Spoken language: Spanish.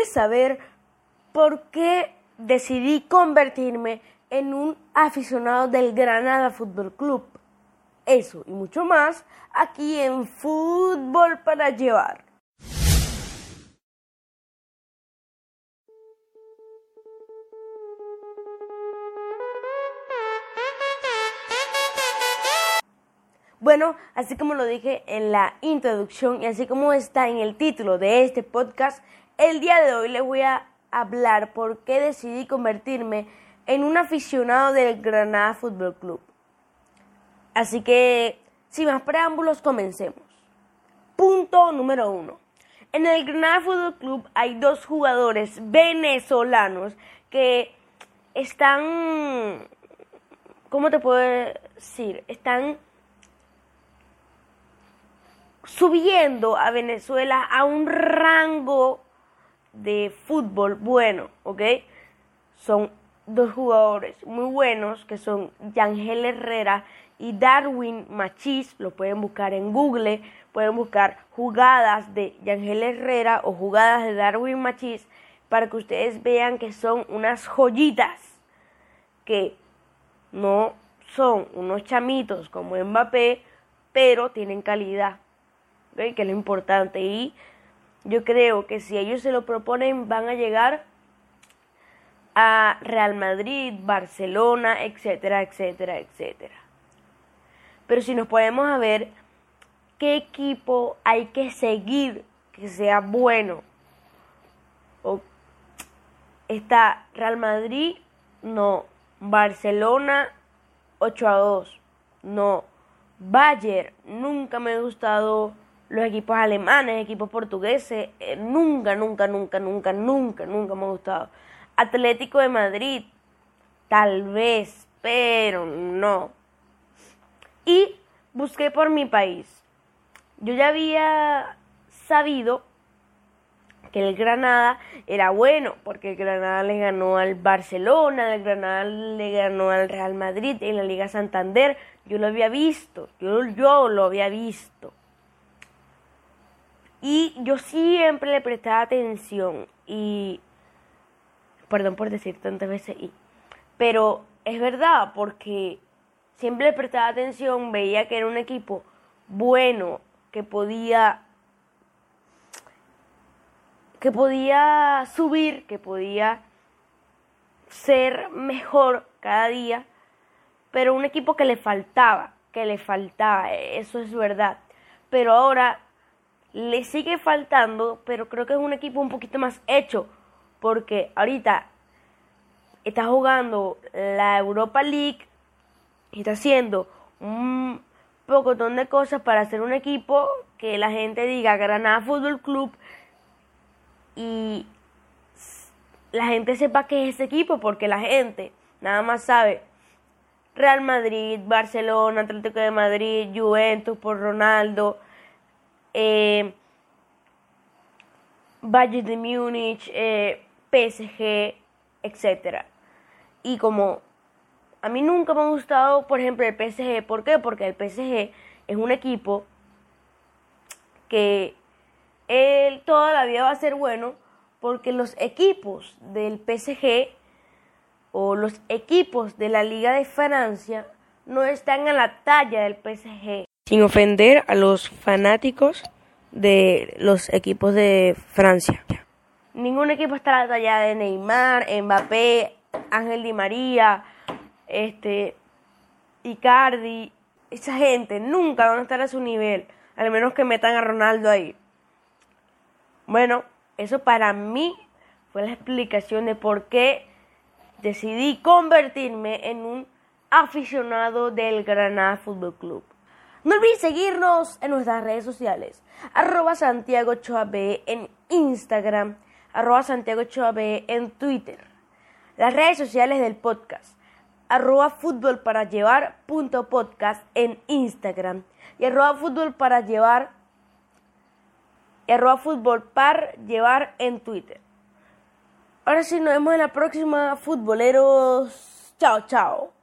¿Quieres saber por qué decidí convertirme en un aficionado del Granada Fútbol Club? Eso y mucho más aquí en Fútbol para Llevar. Bueno, así como lo dije en la introducción y así como está en el título de este podcast, el día de hoy les voy a hablar por qué decidí convertirme en un aficionado del Granada Fútbol Club. Así que, sin más preámbulos, comencemos. Punto número uno. En el Granada Fútbol Club hay dos jugadores venezolanos que están, ¿cómo te puedo decir? Están subiendo a Venezuela a un rango de fútbol bueno, ¿ok? Son dos jugadores muy buenos que son Yangel Herrera y Darwin Machis, lo pueden buscar en Google, pueden buscar jugadas de Yangel Herrera o jugadas de Darwin Machis para que ustedes vean que son unas joyitas que no son unos chamitos como Mbappé, pero tienen calidad que es lo importante. Y yo creo que si ellos se lo proponen van a llegar a Real Madrid, Barcelona, etcétera, etcétera, etcétera. Pero si nos podemos a ver qué equipo hay que seguir que sea bueno. Está Real Madrid, no. Barcelona 8 a 2, no. Bayern, nunca me ha gustado los equipos alemanes, equipos portugueses, eh, nunca, nunca, nunca, nunca, nunca, nunca me ha gustado. Atlético de Madrid, tal vez, pero no. Y busqué por mi país. Yo ya había sabido que el Granada era bueno, porque el Granada le ganó al Barcelona, el Granada le ganó al Real Madrid en la Liga Santander. Yo lo había visto, yo, yo lo había visto. Y yo siempre le prestaba atención y, perdón por decir tantas veces y, pero es verdad porque siempre le prestaba atención, veía que era un equipo bueno, que podía que podía subir, que podía ser mejor cada día, pero un equipo que le faltaba, que le faltaba, eso es verdad. Pero ahora le sigue faltando, pero creo que es un equipo un poquito más hecho, porque ahorita está jugando la Europa League y está haciendo un pocotón de cosas para hacer un equipo que la gente diga Granada Fútbol Club y la gente sepa que es ese equipo, porque la gente nada más sabe Real Madrid, Barcelona, Atlético de Madrid, Juventus por Ronaldo, eh, de Múnich, eh, PSG, etc. Y como a mí nunca me ha gustado, por ejemplo, el PSG, ¿por qué? Porque el PSG es un equipo que él toda la vida va a ser bueno, porque los equipos del PSG o los equipos de la Liga de Francia no están a la talla del PSG sin ofender a los fanáticos de los equipos de Francia. Ningún equipo está a la talla de Neymar, Mbappé, Ángel Di María, este, Icardi. Esa gente nunca van a estar a su nivel, al menos que metan a Ronaldo ahí. Bueno, eso para mí fue la explicación de por qué decidí convertirme en un aficionado del Granada Fútbol Club. No olvides seguirnos en nuestras redes sociales. Arroba Santiago B en Instagram. Arroba Santiago B en Twitter. Las redes sociales del podcast. Arroba fútbol para llevar punto podcast en Instagram. Y arroba fútbol para llevar. Y arroba fútbol para llevar en Twitter. Ahora sí, nos vemos en la próxima, futboleros. Chao, chao.